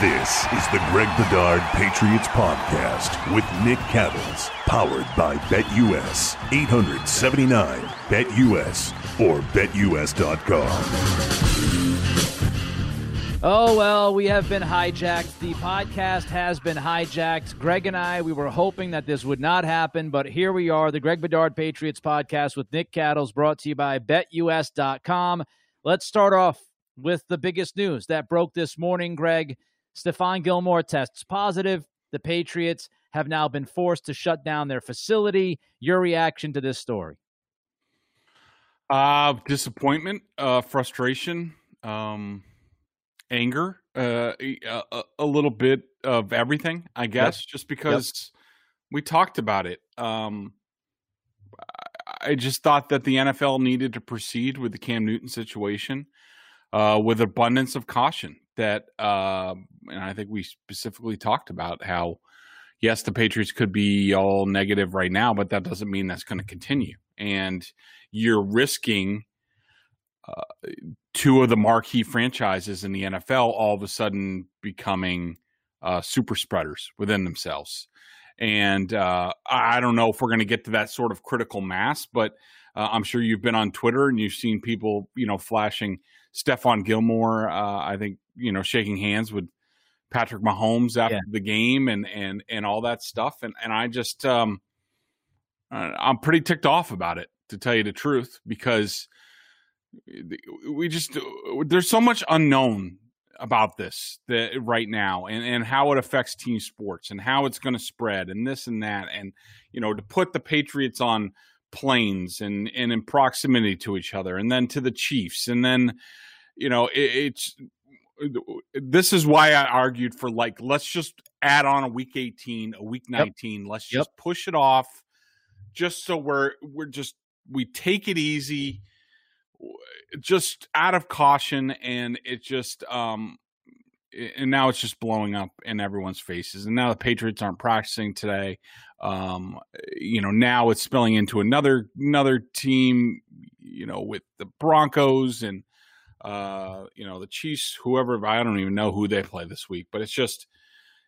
This is the Greg Bedard Patriots Podcast with Nick Cattles, powered by BetUS. 879 BetUS or BetUS.com. Oh, well, we have been hijacked. The podcast has been hijacked. Greg and I, we were hoping that this would not happen, but here we are. The Greg Bedard Patriots podcast with Nick Cattles brought to you by BetUS.com. Let's start off with the biggest news that broke this morning, Greg. Stephon Gilmore tests positive. The Patriots have now been forced to shut down their facility. Your reaction to this story? Uh, disappointment, uh, frustration, um, anger, uh, a, a, little bit of everything, I guess, yep. just because yep. we talked about it. Um, I just thought that the NFL needed to proceed with the Cam Newton situation uh, with abundance of caution that, uh, and I think we specifically talked about how, yes, the Patriots could be all negative right now, but that doesn't mean that's going to continue. And you're risking uh, two of the marquee franchises in the NFL all of a sudden becoming uh, super spreaders within themselves. And uh, I don't know if we're going to get to that sort of critical mass, but uh, I'm sure you've been on Twitter and you've seen people, you know, flashing Stephon Gilmore. Uh, I think you know shaking hands with Patrick Mahomes after yeah. the game and and and all that stuff. And and I just um, I'm pretty ticked off about it to tell you the truth because we just there's so much unknown about this that right now and, and how it affects team sports and how it's going to spread and this and that and you know to put the patriots on planes and and in proximity to each other and then to the chiefs and then you know it, it's this is why i argued for like let's just add on a week 18 a week 19 yep. let's just yep. push it off just so we're we're just we take it easy just out of caution and it just um and now it's just blowing up in everyone's faces and now the patriots aren't practicing today um you know now it's spilling into another another team you know with the broncos and uh you know the chiefs whoever i don't even know who they play this week but it's just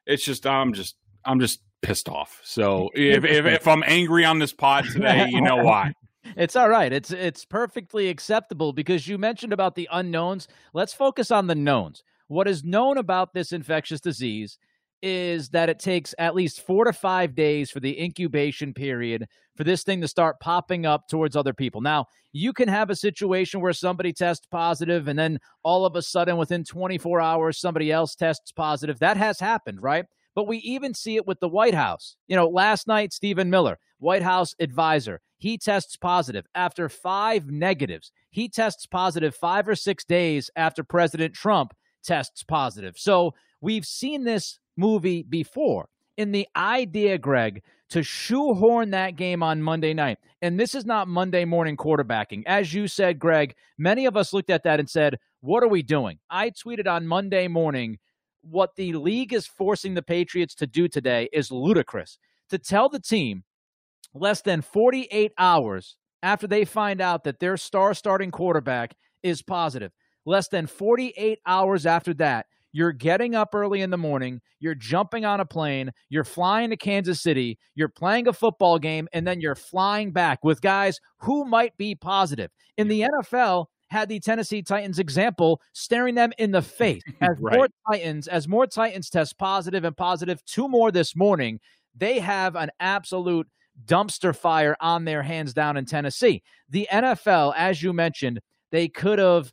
it's just i'm just i'm just pissed off so if if, if i'm angry on this pod today you know why it's all right. It's it's perfectly acceptable because you mentioned about the unknowns. Let's focus on the knowns. What is known about this infectious disease is that it takes at least 4 to 5 days for the incubation period for this thing to start popping up towards other people. Now, you can have a situation where somebody tests positive and then all of a sudden within 24 hours somebody else tests positive. That has happened, right? But we even see it with the White House. You know, last night, Stephen Miller, White House advisor, he tests positive after five negatives. He tests positive five or six days after President Trump tests positive. So we've seen this movie before. In the idea, Greg, to shoehorn that game on Monday night. And this is not Monday morning quarterbacking. As you said, Greg, many of us looked at that and said, What are we doing? I tweeted on Monday morning what the league is forcing the Patriots to do today is ludicrous. To tell the team less than 48 hours after they find out that their star starting quarterback is positive, less than 48 hours after that, you're getting up early in the morning, you're jumping on a plane, you're flying to Kansas City, you're playing a football game, and then you're flying back with guys who might be positive. In the NFL, had the Tennessee Titans example staring them in the face. As right. more Titans, as more Titans test positive and positive, two more this morning, they have an absolute dumpster fire on their hands down in Tennessee. The NFL, as you mentioned, they could have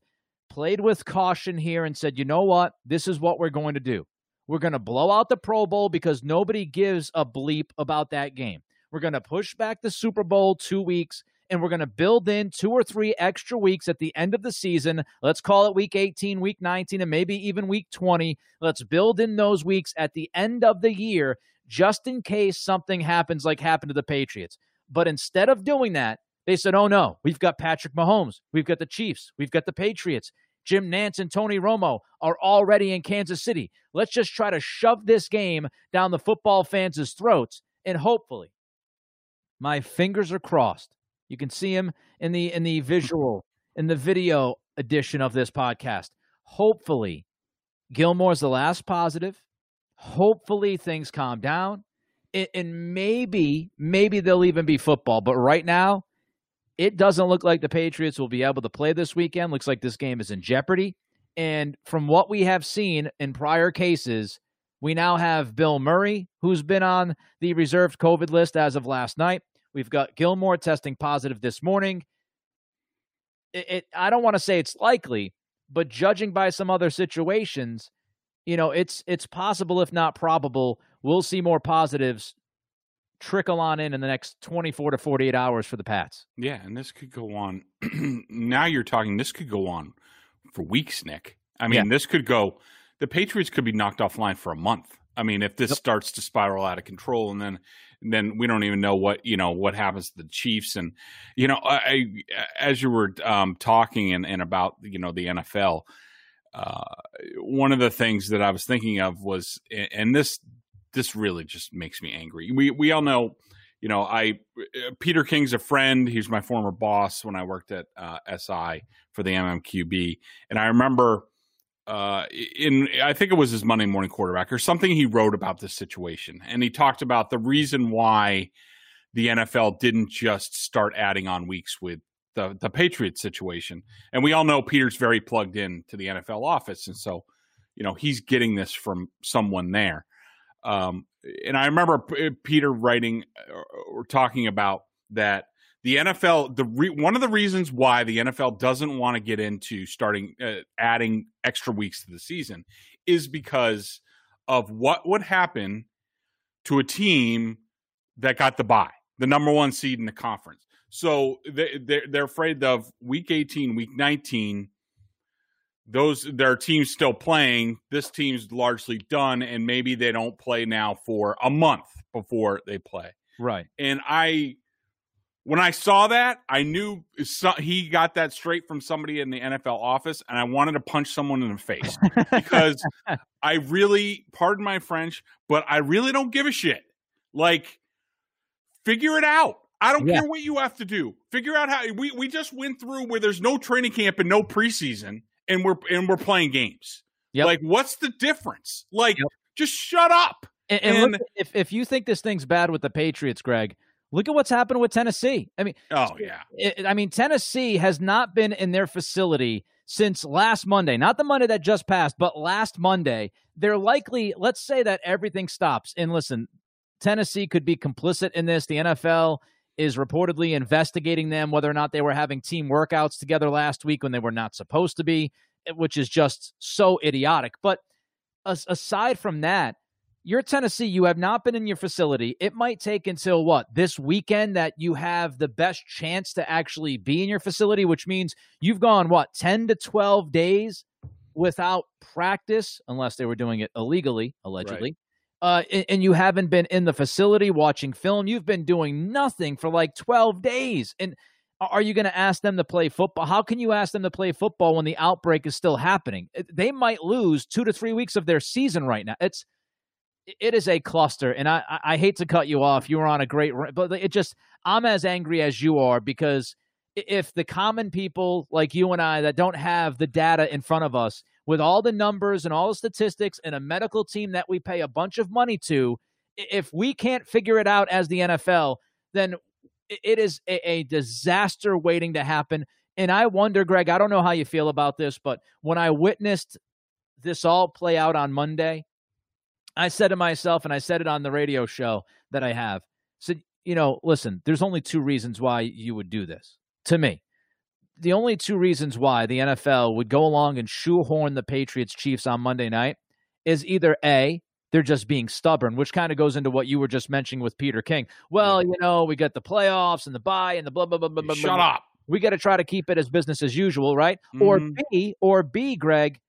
played with caution here and said, you know what? This is what we're going to do. We're going to blow out the Pro Bowl because nobody gives a bleep about that game. We're going to push back the Super Bowl two weeks and we're going to build in two or three extra weeks at the end of the season. Let's call it week 18, week 19, and maybe even week 20. Let's build in those weeks at the end of the year just in case something happens like happened to the Patriots. But instead of doing that, they said, oh no, we've got Patrick Mahomes, we've got the Chiefs, we've got the Patriots. Jim Nantz and Tony Romo are already in Kansas City. Let's just try to shove this game down the football fans' throats and hopefully, my fingers are crossed you can see him in the in the visual in the video edition of this podcast. Hopefully, Gilmore's the last positive. Hopefully things calm down. And maybe, maybe they'll even be football. But right now, it doesn't look like the Patriots will be able to play this weekend. Looks like this game is in jeopardy. And from what we have seen in prior cases, we now have Bill Murray, who's been on the reserved COVID list as of last night. We've got Gilmore testing positive this morning. It, it I don't want to say it's likely, but judging by some other situations, you know, it's it's possible, if not probable, we'll see more positives trickle on in in the next 24 to 48 hours for the Pats. Yeah, and this could go on. now you're talking, this could go on for weeks, Nick. I mean, yeah. this could go, the Patriots could be knocked offline for a month. I mean, if this yep. starts to spiral out of control and then then we don't even know what you know what happens to the Chiefs and you know I, as you were um, talking and, and about you know the NFL uh, one of the things that I was thinking of was and this this really just makes me angry we we all know you know I Peter King's a friend he's my former boss when I worked at uh, SI for the MMQB and I remember uh, in I think it was his Monday morning quarterback or something he wrote about this situation. And he talked about the reason why the NFL didn't just start adding on weeks with the the Patriots situation. And we all know Peter's very plugged in to the NFL office. And so, you know, he's getting this from someone there. Um, and I remember Peter writing uh, or talking about that the NFL, the re, one of the reasons why the NFL doesn't want to get into starting uh, adding extra weeks to the season is because of what would happen to a team that got the bye, the number one seed in the conference. So they, they're afraid of week 18, week 19. Those their teams still playing. This team's largely done, and maybe they don't play now for a month before they play. Right. And I when I saw that, I knew he got that straight from somebody in the NFL office, and I wanted to punch someone in the face because I really, pardon my French, but I really don't give a shit. Like, figure it out. I don't yeah. care what you have to do. Figure out how we, we just went through where there's no training camp and no preseason, and we're and we're playing games. Yep. Like, what's the difference? Like, yep. just shut up. And, and, and look, if if you think this thing's bad with the Patriots, Greg, Look at what's happened with Tennessee. I mean, oh yeah. It, I mean, Tennessee has not been in their facility since last Monday, not the Monday that just passed, but last Monday. They're likely, let's say that everything stops. And listen, Tennessee could be complicit in this. The NFL is reportedly investigating them whether or not they were having team workouts together last week when they were not supposed to be, eh, which is just so idiotic. But aside from that, you're Tennessee. You have not been in your facility. It might take until what this weekend that you have the best chance to actually be in your facility, which means you've gone what 10 to 12 days without practice, unless they were doing it illegally, allegedly. Right. Uh, and, you haven't been in the facility watching film. You've been doing nothing for like 12 days. And are you going to ask them to play football? How can you ask them to play football when the outbreak is still happening? They might lose two to three weeks of their season right now. It's it is a cluster, and I I hate to cut you off. You were on a great, but it just I'm as angry as you are because if the common people like you and I that don't have the data in front of us with all the numbers and all the statistics and a medical team that we pay a bunch of money to, if we can't figure it out as the NFL, then it is a, a disaster waiting to happen. And I wonder, Greg, I don't know how you feel about this, but when I witnessed this all play out on Monday, I said to myself, and I said it on the radio show that I have, said, you know, listen, there's only two reasons why you would do this to me. The only two reasons why the NFL would go along and shoehorn the Patriots Chiefs on Monday night is either A, they're just being stubborn, which kind of goes into what you were just mentioning with Peter King. Well, you know, we got the playoffs and the bye and the blah blah blah blah blah. Shut blah. up. We got to try to keep it as business as usual, right? Mm-hmm. Or B, or B, Greg,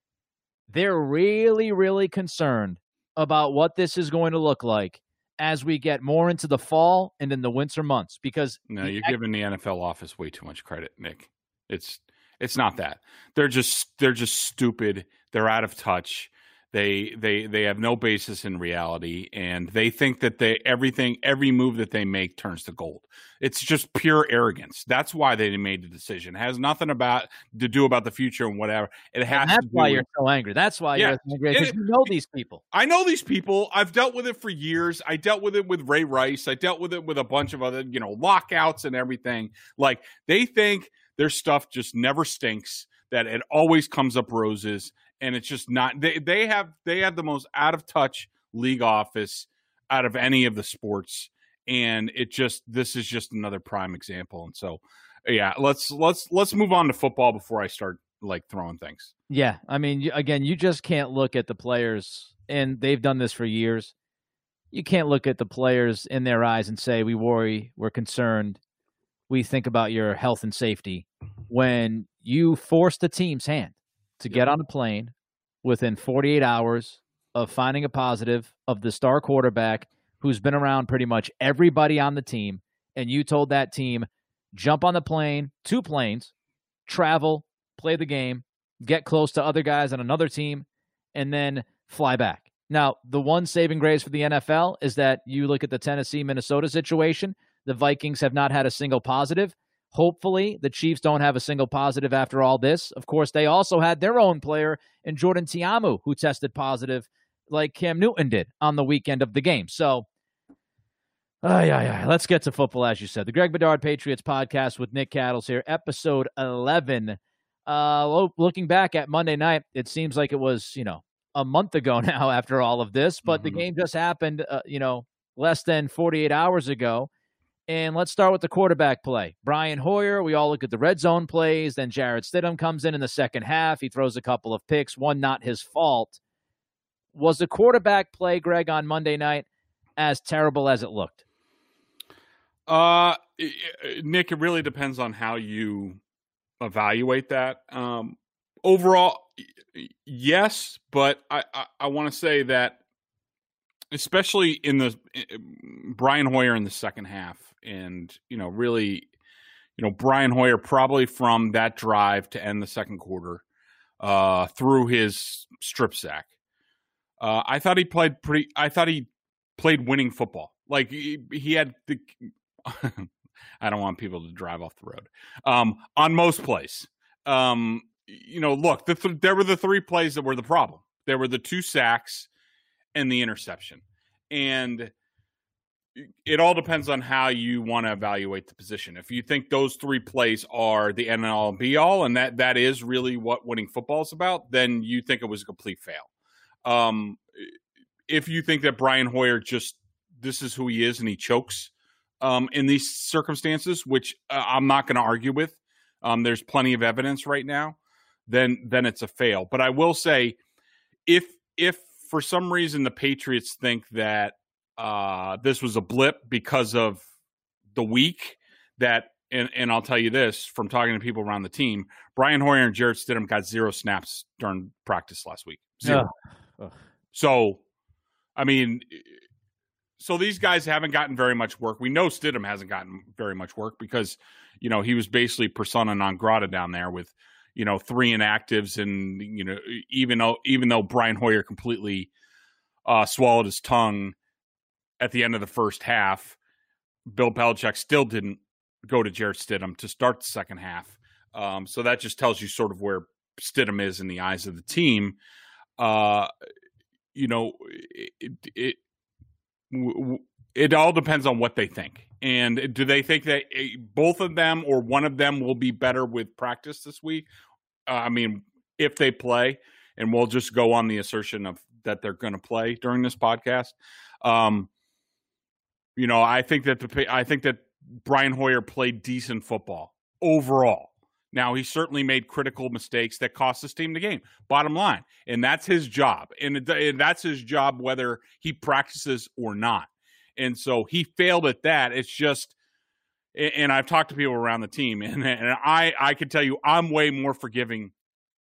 they're really, really concerned about what this is going to look like as we get more into the fall and in the winter months because no you're giving the NFL office way too much credit Nick it's it's not that they're just they're just stupid they're out of touch They they they have no basis in reality, and they think that they everything every move that they make turns to gold. It's just pure arrogance. That's why they made the decision. It has nothing about to do about the future and whatever. It has. And that's why with, you're so angry. That's why yeah, you're angry because you know these people. I know these people. I've dealt with it for years. I dealt with it with Ray Rice. I dealt with it with a bunch of other, you know, lockouts and everything. Like they think their stuff just never stinks. That it always comes up roses and it's just not they they have they have the most out of touch league office out of any of the sports and it just this is just another prime example and so yeah let's let's let's move on to football before i start like throwing things yeah i mean again you just can't look at the players and they've done this for years you can't look at the players in their eyes and say we worry we're concerned we think about your health and safety mm-hmm. when you force the team's hand to get on a plane within 48 hours of finding a positive of the star quarterback who's been around pretty much everybody on the team. And you told that team, jump on the plane, two planes, travel, play the game, get close to other guys on another team, and then fly back. Now, the one saving grace for the NFL is that you look at the Tennessee Minnesota situation. The Vikings have not had a single positive. Hopefully, the Chiefs don't have a single positive after all this. Of course, they also had their own player in Jordan Ta'amu who tested positive, like Cam Newton did on the weekend of the game. So, yeah, yeah. Let's get to football, as you said. The Greg Bedard Patriots podcast with Nick Cattles here, episode 11. Uh, looking back at Monday night, it seems like it was, you know, a month ago now after all of this, but mm-hmm. the game just happened, uh, you know, less than 48 hours ago. And let's start with the quarterback play. Brian Hoyer, we all look at the red zone plays. Then Jarrett Stidham comes in in the second half. He throws a couple of picks, one not his fault. Was the quarterback play, Greg, on Monday night as terrible as it looked? Uh, Nick, it really depends on how you evaluate that. Um, overall, yes, but I, I, I want to say that especially in the Brian Hoyer in the second half and you know really you know Brian Hoyer probably from that drive to end the second quarter uh, through his strip sack. Uh, I thought he played pretty. I thought he played winning football. Like he, he had the. I don't want people to drive off the road. Um, on most plays, um, you know, look, the th- there were the three plays that were the problem. There were the two sacks and the interception, and it all depends on how you want to evaluate the position. If you think those three plays are the end and all and be all, and that that is really what winning football is about, then you think it was a complete fail. Um, if you think that Brian Hoyer just this is who he is and he chokes um, in these circumstances, which uh, I'm not going to argue with, um, there's plenty of evidence right now. Then then it's a fail. But I will say, if if for some reason the Patriots think that uh, this was a blip because of the week that and, and I'll tell you this from talking to people around the team, Brian Hoyer and Jarrett Stidham got zero snaps during practice last week. Zero. So, I mean, so these guys haven't gotten very much work. We know Stidham hasn't gotten very much work because, you know, he was basically persona non grata down there with, you know, three inactives and, you know, even though even though Brian Hoyer completely uh, swallowed his tongue at the end of the first half, Bill Belichick still didn't go to Jarrett Stidham to start the second half. Um, so that just tells you sort of where Stidham is in the eyes of the team. Uh, you know, it, it, it all depends on what they think. And do they think that eh, both of them or one of them will be better with practice this week? Uh, I mean, if they play, and we'll just go on the assertion of that they're going to play during this podcast. Um, you know, I think that the I think that Brian Hoyer played decent football overall. Now he certainly made critical mistakes that cost his team the game. Bottom line, and that's his job, and, and that's his job whether he practices or not. And so he failed at that. It's just, and I've talked to people around the team, and, and I I can tell you I'm way more forgiving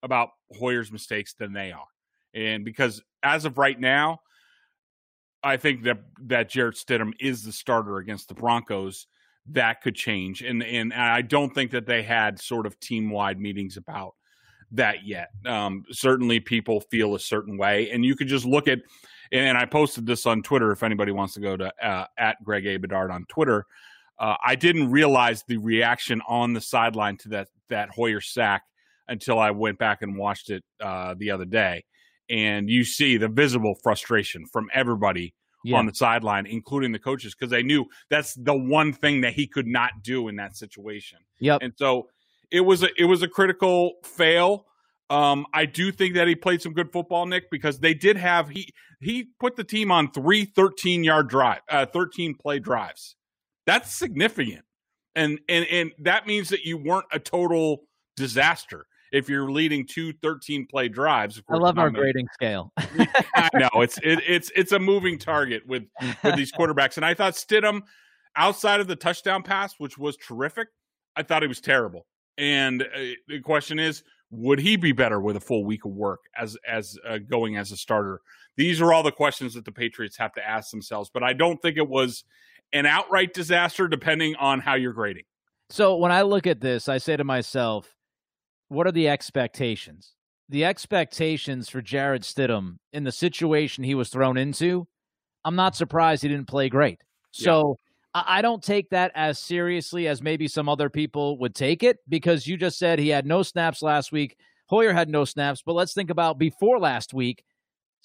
about Hoyer's mistakes than they are, and because as of right now, I think that that Jarrett Stidham is the starter against the Broncos. That could change, and and I don't think that they had sort of team wide meetings about that yet. Um, certainly, people feel a certain way, and you could just look at. And I posted this on Twitter. If anybody wants to go to uh, at Greg A Bedard on Twitter, uh, I didn't realize the reaction on the sideline to that that Hoyer sack until I went back and watched it uh, the other day, and you see the visible frustration from everybody yeah. on the sideline, including the coaches, because they knew that's the one thing that he could not do in that situation. Yep. And so it was a it was a critical fail. Um, I do think that he played some good football, Nick, because they did have he he put the team on three 13 yard drive, uh, 13 play drives. That's significant. And and and that means that you weren't a total disaster if you're leading two 13 play drives. I love our grading scale. I know it's it, it's it's a moving target with with these quarterbacks, and I thought Stidham, outside of the touchdown pass, which was terrific, I thought he was terrible. And uh, the question is, would he be better with a full week of work as as uh, going as a starter? These are all the questions that the Patriots have to ask themselves. But I don't think it was an outright disaster, depending on how you're grading. So when I look at this, I say to myself, what are the expectations? The expectations for Jarrett Stidham in the situation he was thrown into, I'm not surprised he didn't play great. So yeah. I don't take that as seriously as maybe some other people would take it because you just said he had no snaps last week. Hoyer had no snaps, but let's think about before last week.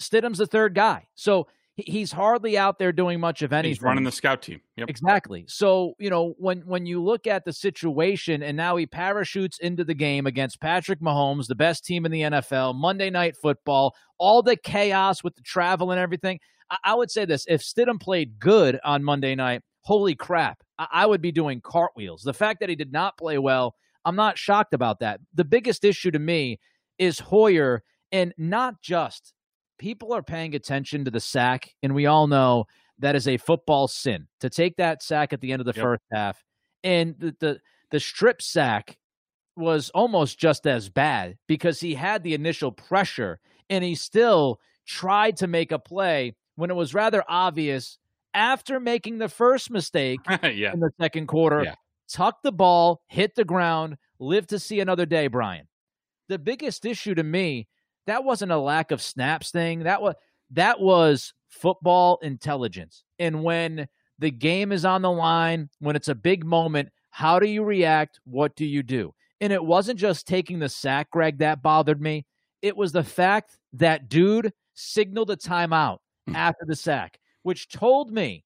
Stidham's the third guy. So he's hardly out there doing much of anything. He's running the scout team. Yep. Exactly. So, you know, when when you look at the situation and now he parachutes into the game against Patrick Mahomes, the best team in the NFL, Monday night football, all the chaos with the travel and everything. I, I would say this if Stidham played good on Monday night, holy crap, I, I would be doing cartwheels. The fact that he did not play well, I'm not shocked about that. The biggest issue to me is Hoyer and not just people are paying attention to the sack, and we all know that is a football sin to take that sack at the end of the yep. first half. And the, the the strip sack was almost just as bad because he had the initial pressure and he still tried to make a play when it was rather obvious after making the first mistake yeah. in the second quarter. Yeah. Tuck the ball, hit the ground, live to see another day, Brian. The biggest issue to me that wasn't a lack of snaps thing. That was that was football intelligence. And when the game is on the line, when it's a big moment, how do you react? What do you do? And it wasn't just taking the sack, Greg, that bothered me. It was the fact that dude signaled a timeout hmm. after the sack, which told me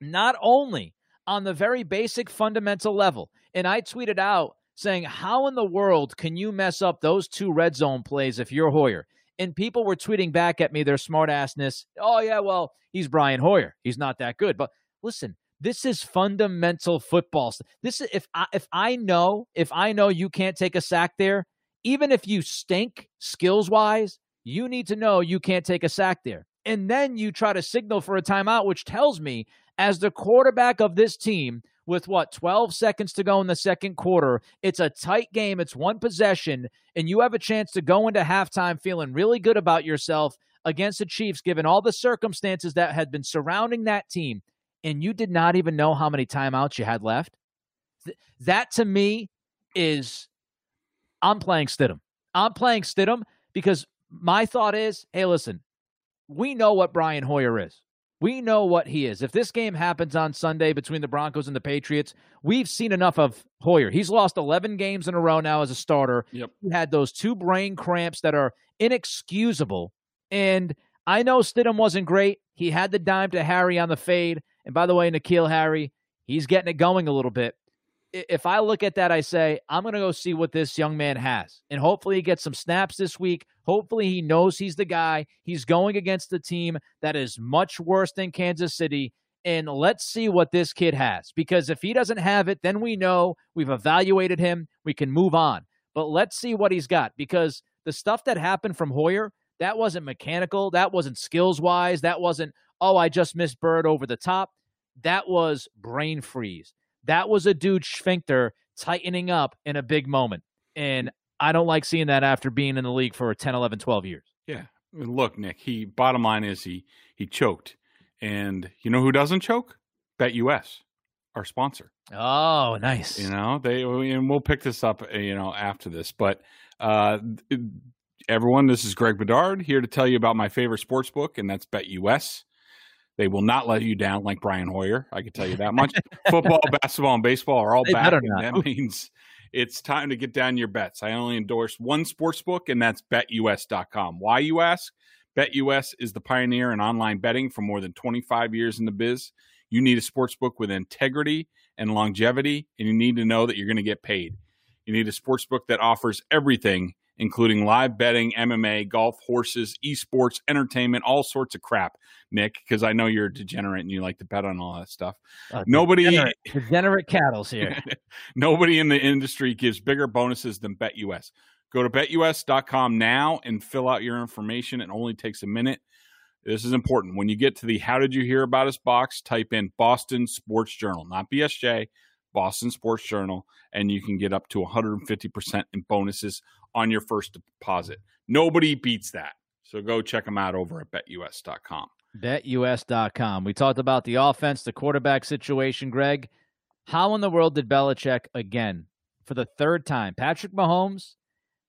not only on the very basic fundamental level, and I tweeted out saying, How in the world can you mess up those two red zone plays if you're Hoyer? And people were tweeting back at me their smartassness. Oh, yeah, well, he's Brian Hoyer. He's not that good. But listen, this is fundamental football. This is if I if I know if I know you can't take a sack there, even if you stink skills wise, you need to know you can't take a sack there. And then you try to signal for a timeout, which tells me as the quarterback of this team, with what 12 seconds to go in the second quarter. It's a tight game, it's one possession, and you have a chance to go into halftime feeling really good about yourself against the Chiefs, given all the circumstances that had been surrounding that team, and you did not even know how many timeouts you had left. Th- that to me is I'm playing Stidham. I'm playing Stidham because my thought is hey, listen, we know what Brian Hoyer is. We know what he is. If this game happens on Sunday between the Broncos and the Patriots, we've seen enough of Hoyer. He's lost 11 games in a row now as a starter. Yep. He had those two brain cramps that are inexcusable. And I know Stidham wasn't great. He had the dime to Harry on the fade. And by the way, N'Keal Harry, he's getting it going a little bit if I look at that, I say, I'm going to go see what this young man has. And hopefully he gets some snaps this week. Hopefully he knows he's the guy. He's going against a team that is much worse than Kansas City. And let's see what this kid has. Because if he doesn't have it, then we know we've evaluated him. We can move on. But let's see what he's got. Because the stuff that happened from Hoyer, that wasn't mechanical. That wasn't skills wise. That wasn't, oh, I just missed Byrd over the top. That was brain freeze. That was a dude sphincter tightening up in a big moment. And I don't like seeing that after being in the league for 10, 11, 12 years. Yeah. Look, Nick, he bottom line is he he choked. And you know who doesn't choke? BetUS, our sponsor. Oh, nice. You know, they and we'll pick this up, uh, you know, after this, but Uh, everyone, this is Greg Bedard here to tell you about my favorite sports book, and that's BetUS. They will not let you down like Brian Hoyer. I can tell you that much. Football, basketball, and baseball are all they back, and that means it's time to get down your bets. I only endorse one sports book, and that's BetUS.com. Why you ask? BetUS is the pioneer in online betting for more than 25 years in the biz. You need a sports book with integrity and longevity, and you need to know that you're going to get paid. You need a sports book that offers everything, including live betting, MMA, golf, horses, esports, entertainment, all sorts of crap, Nick, because I know you're a degenerate and you like to bet on all that stuff. Uh, nobody degenerate, degenerate Cattles here. nobody in the industry gives bigger bonuses than BetUS. Go to betus.com now and fill out your information. It only takes a minute. This is important. When you get to the How Did You Hear About Us box, type in Boston Sports Journal, not BSJ, Boston Sports Journal, and you can get up to 150% in bonuses on your first deposit. Nobody beats that. So go check them out over at betus.com. Betus.com. We talked about the offense, the quarterback situation, Greg. How in the world did Belichick, again, for the third time, Patrick Mahomes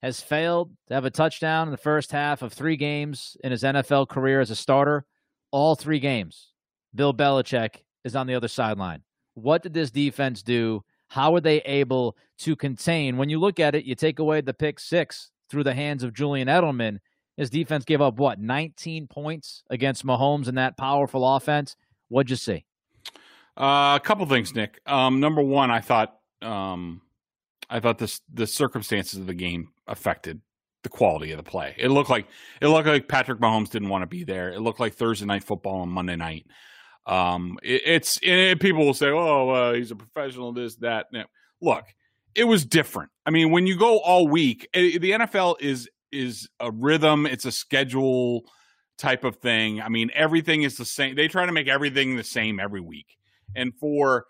has failed to have a touchdown in the first half of three games in his NFL career as a starter. All three games, Bill Belichick is on the other sideline. What did this defense do? How were they able to contain? When you look at it, you take away the pick six through the hands of Julian Edelman. His defense gave up what 19 points against Mahomes in that powerful offense. What'd you see? Uh, a couple things, Nick. Um, number one, I thought um, I thought this the circumstances of the game affected the quality of the play. It looked like it looked like Patrick Mahomes didn't want to be there. It looked like Thursday night football on Monday night. Um, it, it's it, people will say, "Oh, uh, he's a professional." This, that. Look, it was different. I mean, when you go all week, it, eh, the NFL is is a rhythm. It's a schedule type of thing. I mean, everything is the same. They try to make everything the same every week, and for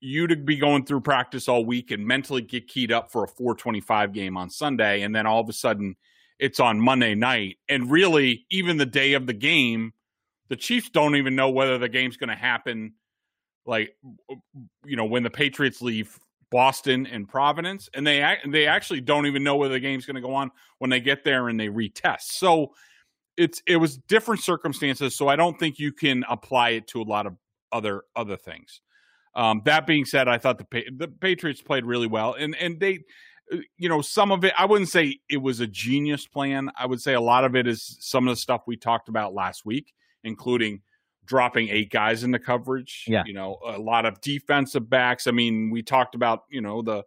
you to be going through practice all week and mentally get keyed up for a 425 game on Sunday and then all of a sudden it's on Monday night and really even the day of the game the Chiefs don't even know whether the game's going to happen like you know when the Patriots leave Boston and Providence and they they actually don't even know whether the game's going to go on when they get there and they retest. So it's it was different circumstances so I don't think you can apply it to a lot of other other things. Um, that being said, I thought the the Patriots played really well, and and they, uh, you know, some of it. I wouldn't say it was a genius plan. I would say a lot of it is some of the stuff we talked about last week, including dropping eight guys in the coverage. Yeah, you know, a lot of defensive backs. I mean, we talked about you know the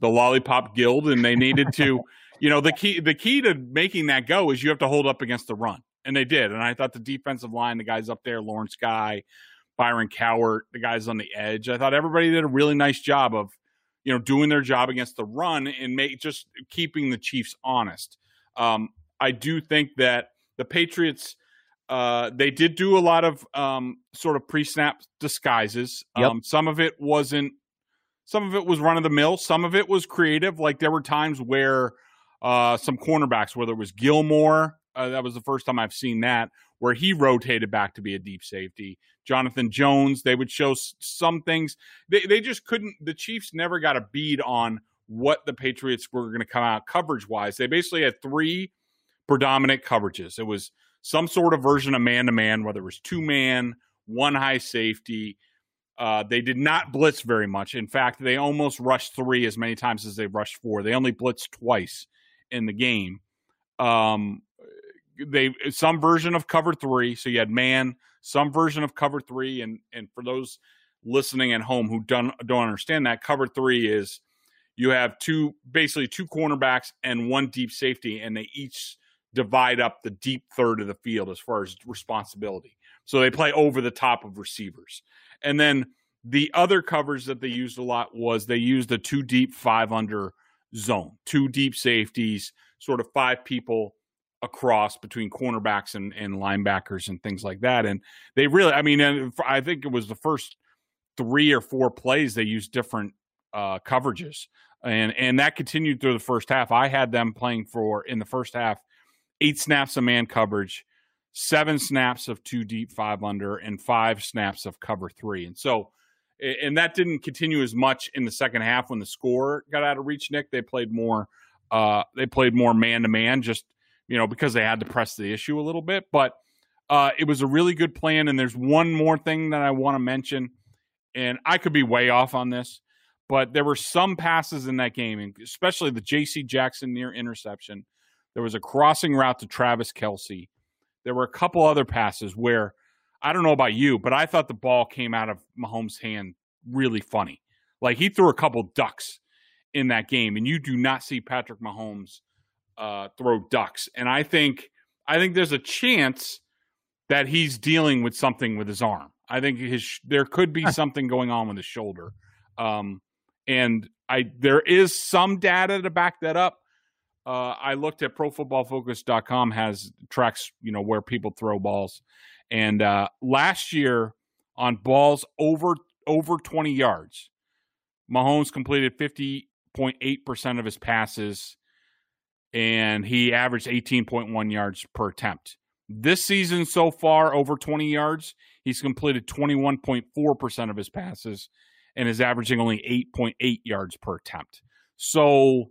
the lollipop guild, and they needed to. you know, the key the key to making that go is you have to hold up against the run, and they did. And I thought the defensive line, the guys up there, Lawrence Guy. Byron Cowart, the guys on the edge. I thought everybody did a really nice job of, you know, doing their job against the run and make just keeping the Chiefs honest. Um, I do think that the Patriots, uh, they did do a lot of um, sort of pre-snap disguises. Yep. Um, some of it wasn't. Some of it was run of the mill. Some of it was creative. Like there were times where uh, some cornerbacks, whether it was Gilmore, uh, that was the first time I've seen that, where he rotated back to be a deep safety. Jonathan Jones, they would show some things. They, they just couldn't, the Chiefs never got a bead on what the Patriots were going to come out coverage wise. They basically had three predominant coverages. It was some sort of version of man to man, whether it was two man, one high safety. Uh, they did not blitz very much. In fact, they almost rushed three as many times as they rushed four. They only blitzed twice in the game. Um, they some version of cover three. So you had man, some version of cover three, and and for those listening at home who don't don't understand that, cover three is you have two basically two cornerbacks and one deep safety, and they each divide up the deep third of the field as far as responsibility. So they play over the top of receivers. And then the other covers that they used a lot was they used a two deep, five under zone, two deep safeties, sort of five people across between cornerbacks and, and linebackers and things like that. And they really, I mean, I think it was the first three or four plays they used different uh, coverages, and and that continued through the first half. I had them playing for in the first half eight snaps of man coverage, seven snaps of two deep, five under, and five snaps of cover three. And so, and that didn't continue as much in the second half when the score got out of reach. Nick, they played more Uh, they played more man to man, just you know because they had to press the issue a little bit. But uh, it was a really good plan. And there's one more thing that I want to mention, and I could be way off on this, but there were some passes in that game, especially the J.C. Jackson near interception. There was a crossing route to Travis Kelce. There were a couple other passes where I don't know about you, but I thought the ball came out of Mahomes' hand really funny. Like he threw a couple ducks in that game, and you do not see Patrick Mahomes uh, throw ducks. And I think I think there's a chance that he's dealing with something with his arm. I think his there could be something going on with his shoulder. Um, and I there is some data to back that up. Uh, I looked at ProFootballFocus.com has tracks you know where people throw balls, and uh, last year on balls over over 20 yards, Mahomes completed 50.8 percent of his passes, and he averaged 18.1 yards per attempt. This season so far, over 20 yards, he's completed 21.4% of his passes and is averaging only 8.8 yards per attempt. So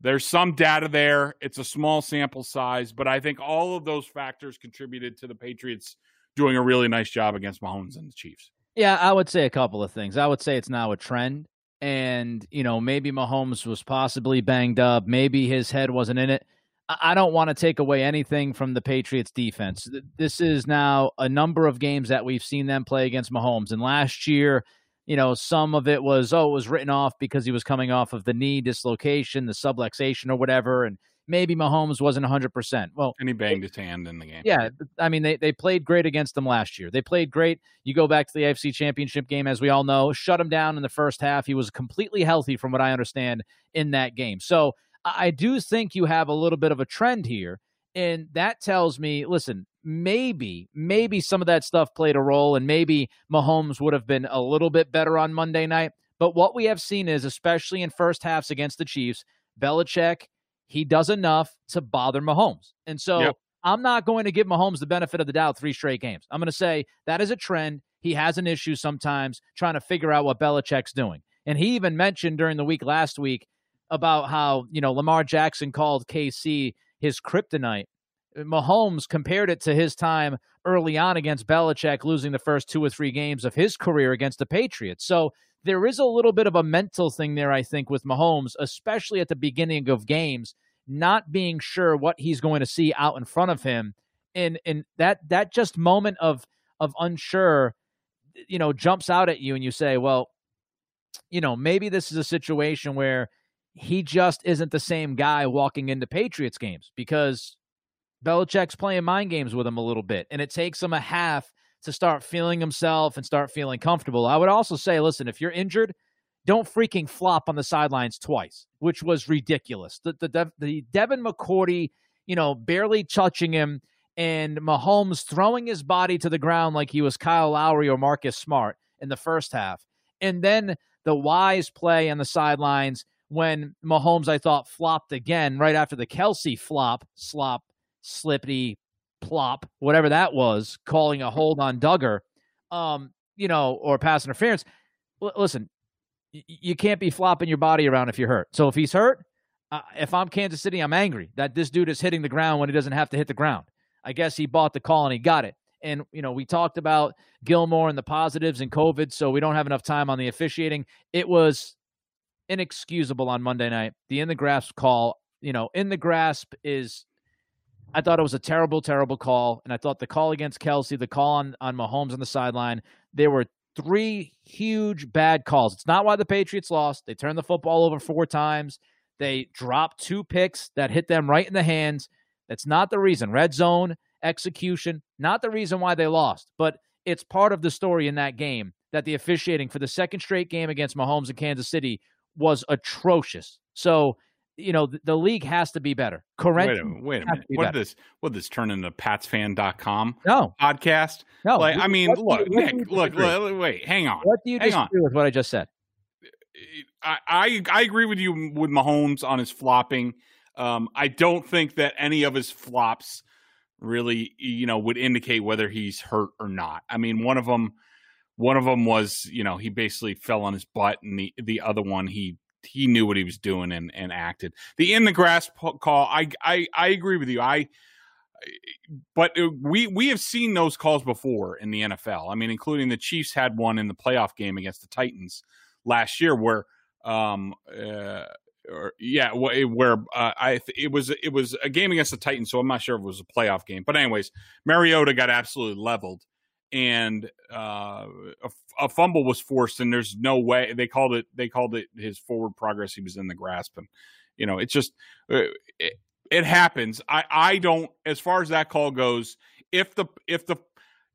there's some data there. It's a small sample size, but I think all of those factors contributed to the Patriots doing a really nice job against Mahomes and the Chiefs. Yeah, I would say a couple of things. I would say it's now a trend. And, you know, maybe Mahomes was possibly banged up. Maybe his head wasn't in it. I don't want to take away anything from the Patriots defense. This is now a number of games that we've seen them play against Mahomes. And last year, you know, some of it was, oh, it was written off because he was coming off of the knee dislocation, the subluxation or whatever. And maybe Mahomes wasn't 100%. Well, and he banged his hand in the game. Yeah. I mean, they, they played great against them last year. They played great. You go back to the AFC championship game, as we all know, shut him down in the first half. He was completely healthy, from what I understand, in that game. So, I do think you have a little bit of a trend here. And that tells me, listen, maybe, maybe some of that stuff played a role, and maybe Mahomes would have been a little bit better on Monday night. But what we have seen is, especially in first halves against the Chiefs, Belichick, he does enough to bother Mahomes. And so yep. I'm not going to give Mahomes the benefit of the doubt three straight games. I'm going to say that is a trend. He has an issue sometimes trying to figure out what Belichick's doing. And he even mentioned during the week last week about how, you know, Lamar Jackson called KC his kryptonite. Mahomes compared it to his time early on against Belichick, losing the first two or three games of his career against the Patriots. So there is a little bit of a mental thing there, I think, with Mahomes, especially at the beginning of games, not being sure what he's going to see out in front of him. And and that that just moment of of unsure, you know, jumps out at you and you say, well, you know, maybe this is a situation where he just isn't the same guy walking into Patriots games because Belichick's playing mind games with him a little bit, and it takes him a half to start feeling himself and start feeling comfortable. I would also say, listen, if you're injured, don't freaking flop on the sidelines twice, which was ridiculous. The the, the Devin McCourty, you know, barely touching him, and Mahomes throwing his body to the ground like he was Kyle Lowry or Marcus Smart in the first half, and then the wise play on the sidelines when Mahomes, I thought, flopped again right after the Kelce flop, slop, slippity, plop, whatever that was, calling a hold on Dugger, um, you know, or pass interference. L- listen, y- you can't be flopping your body around if you're hurt. So if he's hurt, uh, if I'm Kansas City, I'm angry that this dude is hitting the ground when he doesn't have to hit the ground. I guess he bought the call and he got it. And, you know, we talked about Gilmore and the positives and COVID, so we don't have enough time on the officiating. It was inexcusable on Monday night. The in the grasp call, you know, in the grasp is I thought it was a terrible, terrible call. And I thought the call against Kelce, the call on, on Mahomes on the sideline, there were three huge bad calls. It's not why the Patriots lost. They turned the football over four times. They dropped two picks that hit them right in the hands. That's not the reason. Red zone execution, not the reason why they lost, but it's part of the story in that game that the officiating for the second straight game against Mahomes in Kansas City was atrocious. So, you know, the, the league has to be better. Correct. Wait a minute. Wait a minute. What did this what this turn into patsfan.com no. podcast? No. Like, I mean, look, Nick, look, look, wait, hang on. What do you hang disagree on. with what I just said? I, I, I agree with you with Mahomes on his flopping. Um, I don't think that any of his flops really, you know, would indicate whether he's hurt or not. I mean, one of them one of them was, you know, he basically fell on his butt, and the the other one he he knew what he was doing and and acted. The in the grasp call, I I I agree with you. I but we we have seen those calls before in the NFL. I mean, including the Chiefs had one in the playoff game against the Titans last year, where um uh, or yeah, where uh, I it was it was a game against the Titans, so I'm not sure if it was a playoff game. But anyways, Mariota got absolutely leveled, and uh, a, fumble was forced, and there's no way they called it. They called it his forward progress. He was in the grasp, and you know, it's just uh, it, it happens. I I don't as far as that call goes. If the if the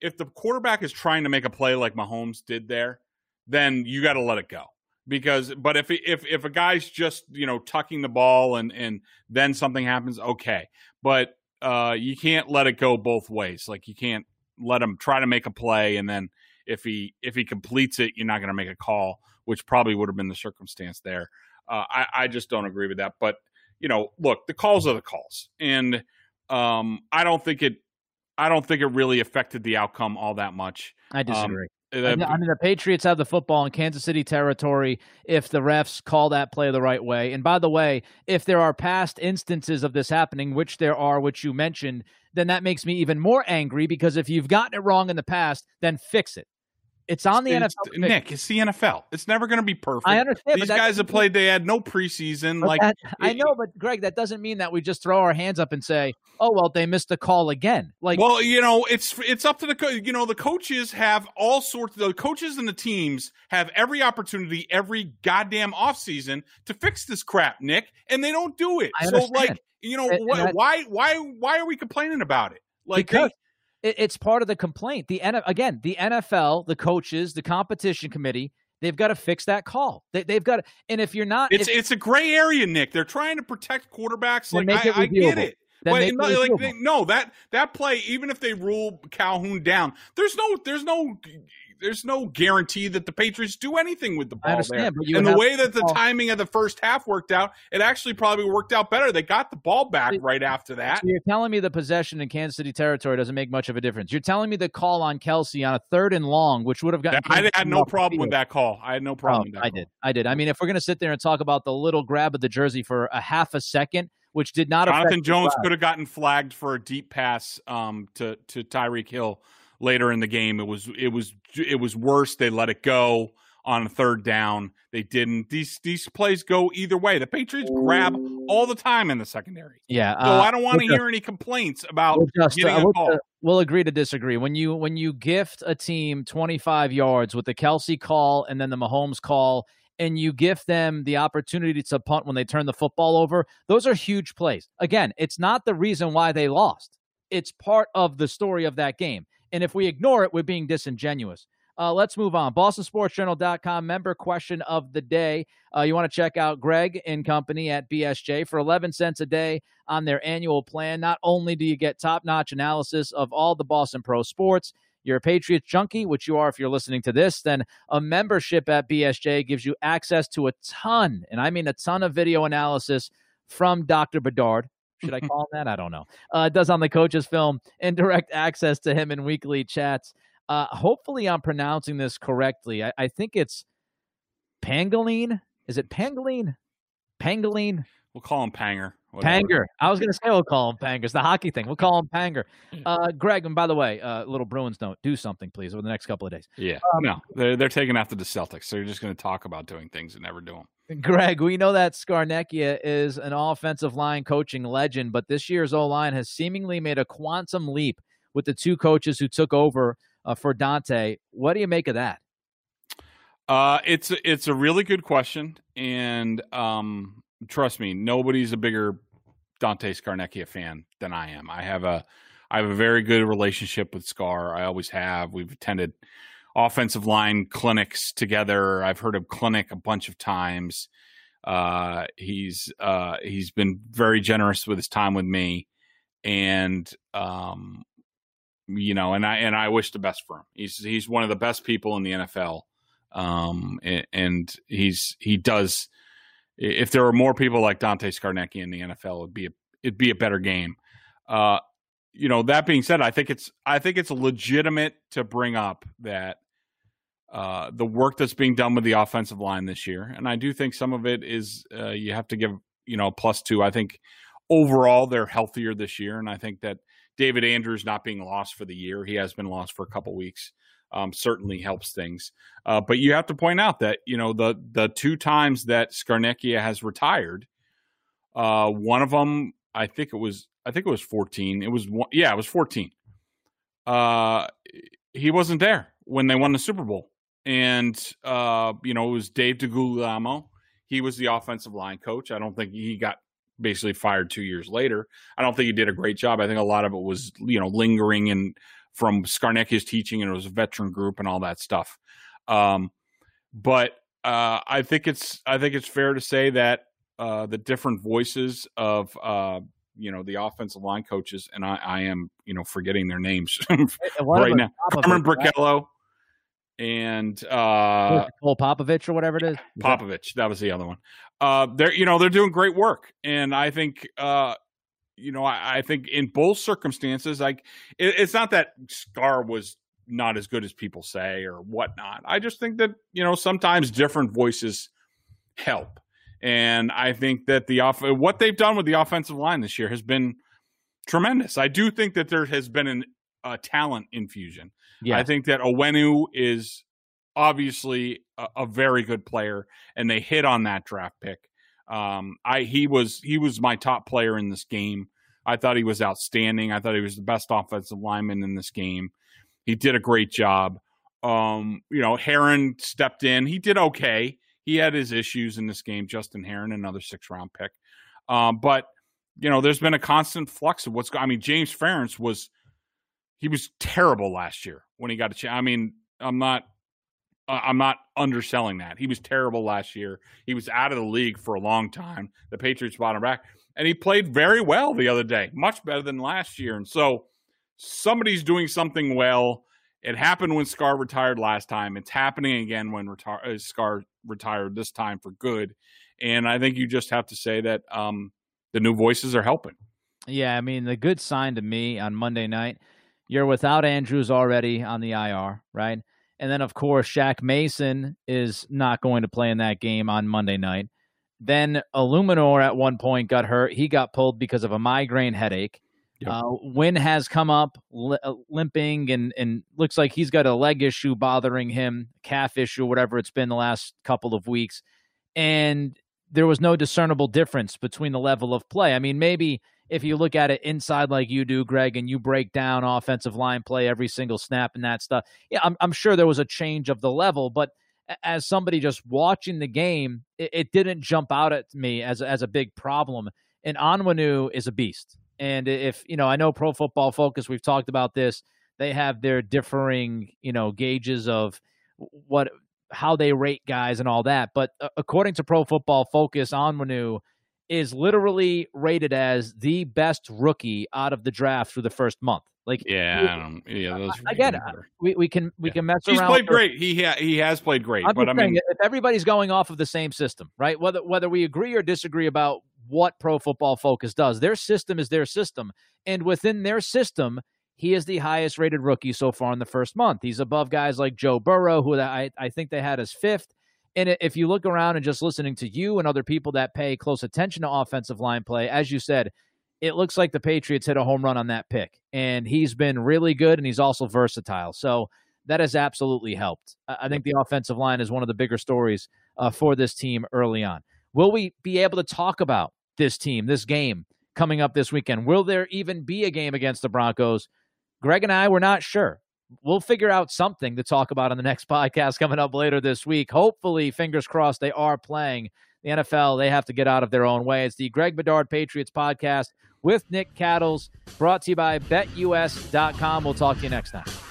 if the quarterback is trying to make a play like Mahomes did there, then you got to let it go because but if if if a guy's just you know tucking the ball and and then something happens okay but uh you can't let it go both ways like you can't let him try to make a play and then if he if he completes it you're not going to make a call which probably would have been the circumstance there. Uh, I, I just don't agree with that but you know look the calls are the calls and um i don't think it i don't think it really affected the outcome all that much. I disagree. um, I mean, the Patriots have the football in Kansas City territory if the refs call that play the right way. And by the way, if there are past instances of this happening, which there are, which you mentioned, then that makes me even more angry because if you've gotten it wrong in the past, then fix it. It's on the it's, NFL. Nick, it's the NFL. It's never going to be perfect. I understand. These guys have played. They had no preseason. Like that, I know, but Greg, that doesn't mean that we just throw our hands up and say, "Oh well, they missed the call again." Like, well, you know, it's it's up to the you know the coaches have all sorts. The coaches and the teams have every opportunity every goddamn offseason to fix this crap, Nick, and they don't do it. so, like, you know, and, and why why why are we complaining about it? Like, because, it's part of the complaint. The N. again, the NFL, the coaches, the competition committee, they've got to fix that call. They, have got to, and if you're not, it's if, it's a gray area, Nick. They're trying to protect quarterbacks. Like I, I, get it. But no, like they, no, that that play, even if they rule Calhoun down, there's no there's no there's no guarantee that the Patriots do anything with the ball Understand, there. and the way that the timing of the first half worked out, it actually probably worked out better. They got the ball back right after that. So you're telling me the possession in Kansas City territory doesn't make much of a difference. You're telling me the call on Kelce on a third and long, which would have gotten. I had no problem with that call. I had no problem. Oh, I call. did. I did. I mean, if we're going to sit there and talk about the little grab of the jersey for a half a second, which did not. Jonathan Jones could have gotten flagged for a deep pass um, to to Tyreek Hill later in the game. It was it was it was worse. They let it go on a third down. They didn't. These these plays go either way. The Patriots grab all the time in the secondary. Yeah. So uh, I don't want to hear any complaints about we'll just, getting uh, a call. we'll agree to disagree. When you when you gift a team 25 yards with the Kelce call and then the Mahomes call and you gift them the opportunity to punt when they turn the football over, those are huge plays. Again, it's not the reason why they lost. It's part of the story of that game. And if we ignore it, we're being disingenuous. Uh, let's move on. BostonSportsJournal.com member question of the day. Uh, you want to check out Greg and company at BSJ for 11 cents a day on their annual plan. Not only do you get top notch analysis of all the Boston Pro sports, you're a Patriots junkie, which you are if you're listening to this, then a membership at BSJ gives you access to a ton, and I mean a ton of video analysis from Dr. Bedard, should I call him that? I don't know. Uh, does on the coach's film and direct access to him in weekly chats. Uh, hopefully, I'm pronouncing this correctly. I, I think it's Pangolin. Is it Pangolin? Pangolin? We'll call him Panger. Whatever. Panger. I was going to say we'll call him Panger. It's the hockey thing. We'll call him Panger. Uh, Greg, and by the way, uh, little Bruins don't do something, please, over the next couple of days. Yeah. Um, no, they're, they're taking after the Celtics. So you're just going to talk about doing things and never do them. Greg, we know that Scarnecchia is an offensive line coaching legend, but this year's O line has seemingly made a quantum leap with the two coaches who took over uh, for Dante. What do you make of that? Uh, it's it's a really good question, and um, trust me, nobody's a bigger Dante Scarnecchia fan than I am. I have a I have a very good relationship with Scar. I always have. We've attended offensive line clinics together. I've heard of clinic a bunch of times. Uh, he's uh, he's been very generous with his time with me, and um, you know, and I and I wish the best for him. He's he's one of the best people in the NFL, um, and, and he's he does. If there were more people like Dante Scarnecchia in the NFL, it'd be a, it'd be a better game. Uh, you know, that being said, I think it's I think it's legitimate to bring up that uh, the work that's being done with the offensive line this year, and I do think some of it is uh, you have to give you know plus two. I think overall they're healthier this year, and I think that David Andrews not being lost for the year, he has been lost for a couple weeks. Um, certainly helps things, uh, but you have to point out that you know the the two times that Scarnecchia has retired, uh, one of them I think it was I think it was fourteen. It was one, yeah, it was fourteen. Uh, he wasn't there when they won the Super Bowl and uh, you know it was Dave DeGuglielmo. He was the offensive line coach. I don't think he got basically fired two years later. I don't think he did a great job. I think a lot of it was you know lingering and from Scarnecchia's teaching, and it was a veteran group and all that stuff. Um, but uh, I think it's I think it's fair to say that uh, the different voices of uh, you know the offensive line coaches, and I, I am you know forgetting their names right now. Carmen Bricillo, and uh Cole Popovich or whatever it is. Popovich, that was the other one. Uh they're you know, they're doing great work. And I think uh you know, I, I think in both circumstances, like it, it's not that Scar was not as good as people say or whatnot. I just think that, you know, sometimes different voices help. And I think that the off what they've done with the offensive line this year has been tremendous. I do think that there has been an, a talent infusion. Yeah. I think that Onwenu is obviously a, a, very good player, and they hit on that draft pick. Um, I he was he was my top player in this game. I thought he was outstanding. I thought he was the best offensive lineman in this game. He did a great job. Um, you know, Herron stepped in. He did okay. He had his issues in this game. Justin Herron, another six round pick. Um, but you know, there's been a constant flux of what's. I mean, James Ferentz was he was terrible last year when he got a chance. I mean, I'm not I'm not underselling that. He was terrible last year. He was out of the league for a long time. The Patriots brought him back, and he played very well the other day, much better than last year. And so somebody's doing something well. It happened when Scar retired last time. It's happening again when uh, Scar retired this time for good. And I think you just have to say that um, the new voices are helping. Yeah, I mean, the good sign to me on Monday night – you're without Andrews already on the IR, right? And then, of course, Shaq Mason is not going to play in that game on Monday night. Then Eluemunor at one point got hurt. He got pulled because of a migraine headache. Yep. Uh, Wynn has come up li- uh, limping and, and looks like he's got a leg issue bothering him, calf issue, whatever it's been the last couple of weeks. And there was no discernible difference between the level of play. I mean, maybe if you look at it inside like you do, Greg, and you break down offensive line play every single snap and that stuff, yeah, I'm, I'm sure there was a change of the level, but as somebody just watching the game, it, it didn't jump out at me as as a big problem. And Onwenu is a beast. And if you know, I know Pro Football Focus. We've talked about this. They have their differing, you know, gauges of what how they rate guys and all that. But uh, according to Pro Football Focus, Onwenu is literally rated as the best rookie out of the draft through the first month. Like, yeah, yeah, those I, get it. We, we can we yeah. can mess He's around. He's played great. He ha- he has played great. I'm but I mean, if everybody's going off of the same system, right? Whether whether we agree or disagree about what Pro Football Focus does, their system is their system, and within their system, he is the highest rated rookie so far in the first month. He's above guys like Joe Burrow, who I I think they had as fifth. And if you look around and just listening to you and other people that pay close attention to offensive line play, as you said, it looks like the Patriots hit a home run on that pick. And he's been really good and he's also versatile. So that has absolutely helped. I think the offensive line is one of the bigger stories uh, for this team early on. Will we be able to talk about this team, this game coming up this weekend? Will there even be a game against the Broncos? Greg and I were not sure we'll figure out something to talk about on the next podcast coming up later this week. Hopefully, fingers crossed, they are playing. The NFL, they have to get out of their own way. It's the Greg Bedard Patriots podcast with Nick Cattles, brought to you by BetUS.com. We'll talk to you next time.